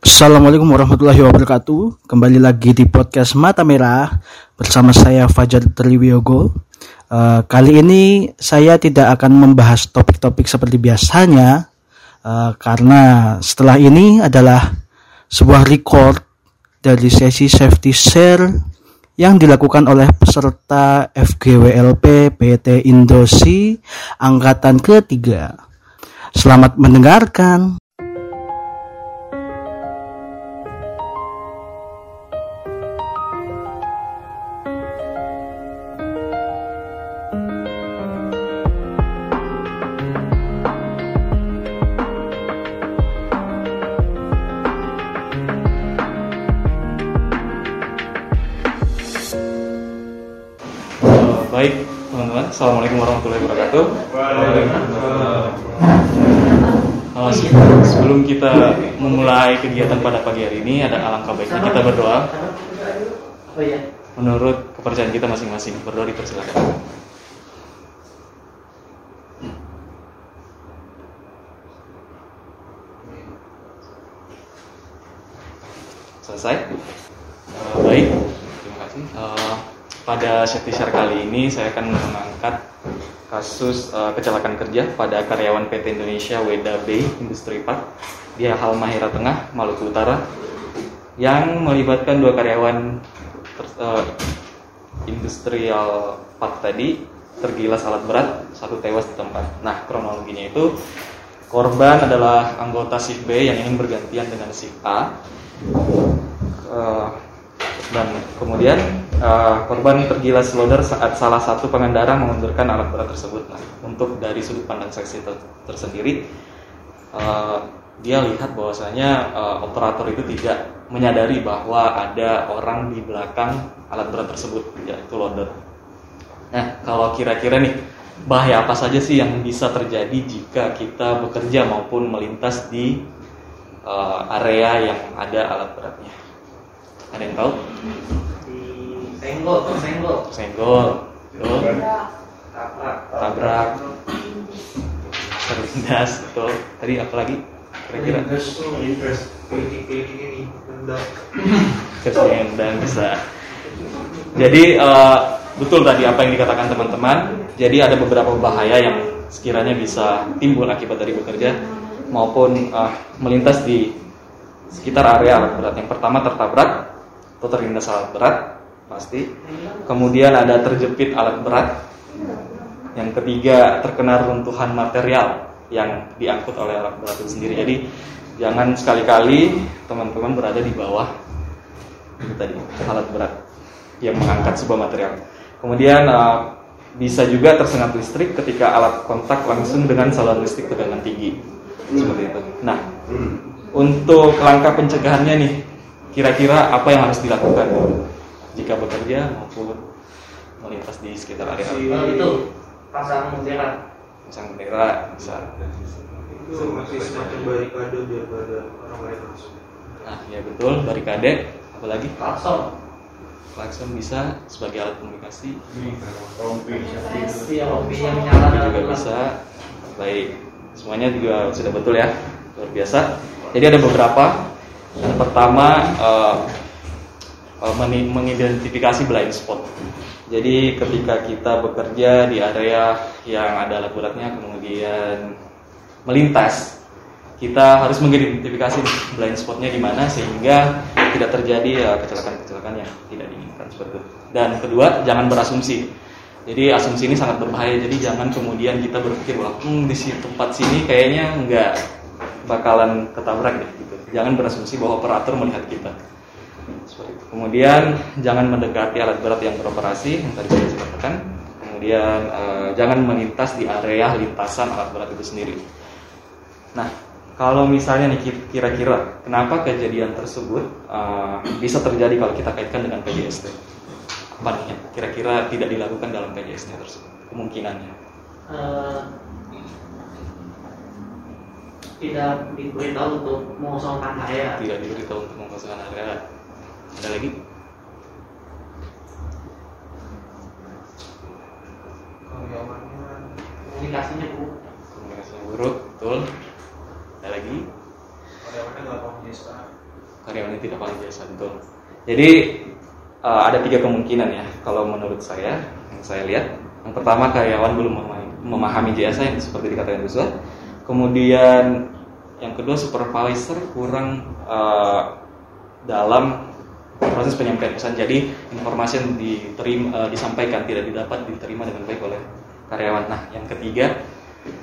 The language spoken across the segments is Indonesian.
Assalamualaikum warahmatullahi wabarakatuh. Kembali lagi di podcast Mata Merah bersama saya Fajar Triwiyogo. Uh, kali ini saya tidak akan membahas topik-topik seperti biasanya uh, karena setelah ini adalah sebuah record dari sesi safety share yang dilakukan oleh peserta FGWLP PT Indosi angkatan ketiga. Selamat mendengarkan. Assalamualaikum warahmatullahi wabarakatuh. Uh, sebelum kita memulai kegiatan pada pagi hari ini, ada alangkah baiknya kita berdoa. Menurut kepercayaan kita masing-masing, berdoa dipersilakan. Selesai. Uh, baik, terima kasih. Uh, pada safety share kali ini saya akan mengangkat kasus uh, kecelakaan kerja pada karyawan PT Indonesia Weda Bay Industri Park di Halmahera Tengah, Maluku Utara yang melibatkan dua karyawan ter, uh, industrial park tadi tergilas alat berat, satu tewas di tempat. Nah, kronologinya itu korban adalah anggota shift B yang ingin bergantian dengan shift A. Uh, dan kemudian uh, korban tergilas loader saat salah satu pengendara mengundurkan alat berat tersebut. Nah, untuk dari sudut pandang saksi ter tersendiri, uh, dia lihat bahwasanya uh, operator itu tidak menyadari bahwa ada orang di belakang alat berat tersebut, yaitu loader. Nah, kalau kira-kira nih bahaya apa saja sih yang bisa terjadi jika kita bekerja maupun melintas di uh, area yang ada alat beratnya? Ada yang tahu? Senggol, senggol. Senggol. Betul. Tabrak. Tabrak. Terlindas. Betul. Tadi apa lagi? Kira-kira. Kerjaan dan bisa. Jadi uh, betul tadi apa yang dikatakan teman-teman. Jadi ada beberapa bahaya yang sekiranya bisa timbul akibat dari bekerja maupun uh, melintas di sekitar area alat berat. Yang pertama tertabrak atau terlindas alat berat pasti. Kemudian ada terjepit alat berat. Yang ketiga terkena runtuhan material yang diangkut oleh alat berat itu sendiri. Jadi jangan sekali-kali teman-teman berada di bawah itu tadi alat berat yang mengangkat sebuah material. Kemudian uh, bisa juga tersengat listrik ketika alat kontak langsung dengan saluran listrik tegangan tinggi seperti itu. Nah, untuk langkah pencegahannya nih, kira-kira apa yang harus dilakukan jika bekerja maupun melintas di sekitar area Oh, itu pasang bendera. pasang bendera bisa. Itu masih semacam barikade biar pada orang lain masuk. nah ya betul barikade. Apalagi Klakson. klakson bisa sebagai alat komunikasi. Iya, hobi yang nyala juga bisa. baik semuanya juga sudah betul ya. Luar biasa. Jadi ada beberapa yang pertama eh, eh, mengidentifikasi blind spot jadi ketika kita bekerja di area yang ada alat kemudian melintas kita harus mengidentifikasi blind spotnya di mana sehingga tidak terjadi ya, kecelakaan-kecelakaan yang tidak diinginkan seperti itu. Dan kedua, jangan berasumsi. Jadi asumsi ini sangat berbahaya. Jadi jangan kemudian kita berpikir bahwa hmm, di tempat sini kayaknya nggak bakalan ketabrak deh. Gitu. Jangan berasumsi bahwa operator melihat kita. Kemudian jangan mendekati alat berat yang beroperasi yang tadi saya katakan. Kemudian eh, jangan melintas di area lintasan alat berat itu sendiri. Nah, kalau misalnya nih kira-kira kenapa kejadian tersebut uh, bisa terjadi kalau kita kaitkan dengan PJST? Apa nih kira-kira tidak dilakukan dalam PJST tersebut? Kemungkinannya. Eh, tidak diberitahu untuk mengosongkan area. Tidak diberitahu untuk mengosongkan area. Ada lagi? Komunikasinya buruk. Komunikasinya buruk, betul. Ada lagi? karyawannya nggak paham jasa karyawannya tidak paham jasa betul. Jadi eh, ada tiga kemungkinan ya kalau menurut saya yang saya lihat. Yang pertama karyawan belum memahami, memahami jasa yang seperti dikatakan Joshua. Kemudian yang kedua supervisor kurang eh, dalam proses penyampaian pesan. Jadi informasi yang diterima, eh, disampaikan tidak didapat diterima dengan baik oleh karyawan. Nah, yang ketiga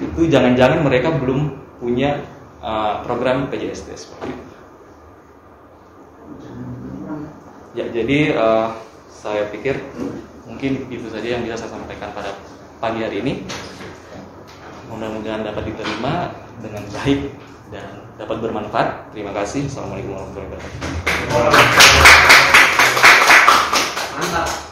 itu jangan-jangan mereka belum punya eh, program PJST seperti itu. Ya, jadi eh, saya pikir mungkin itu saja yang bisa saya sampaikan pada pagi hari ini. Mudah-mudahan dapat diterima dengan baik dan dapat bermanfaat. Terima kasih. Assalamualaikum warahmatullahi wabarakatuh. Mantap.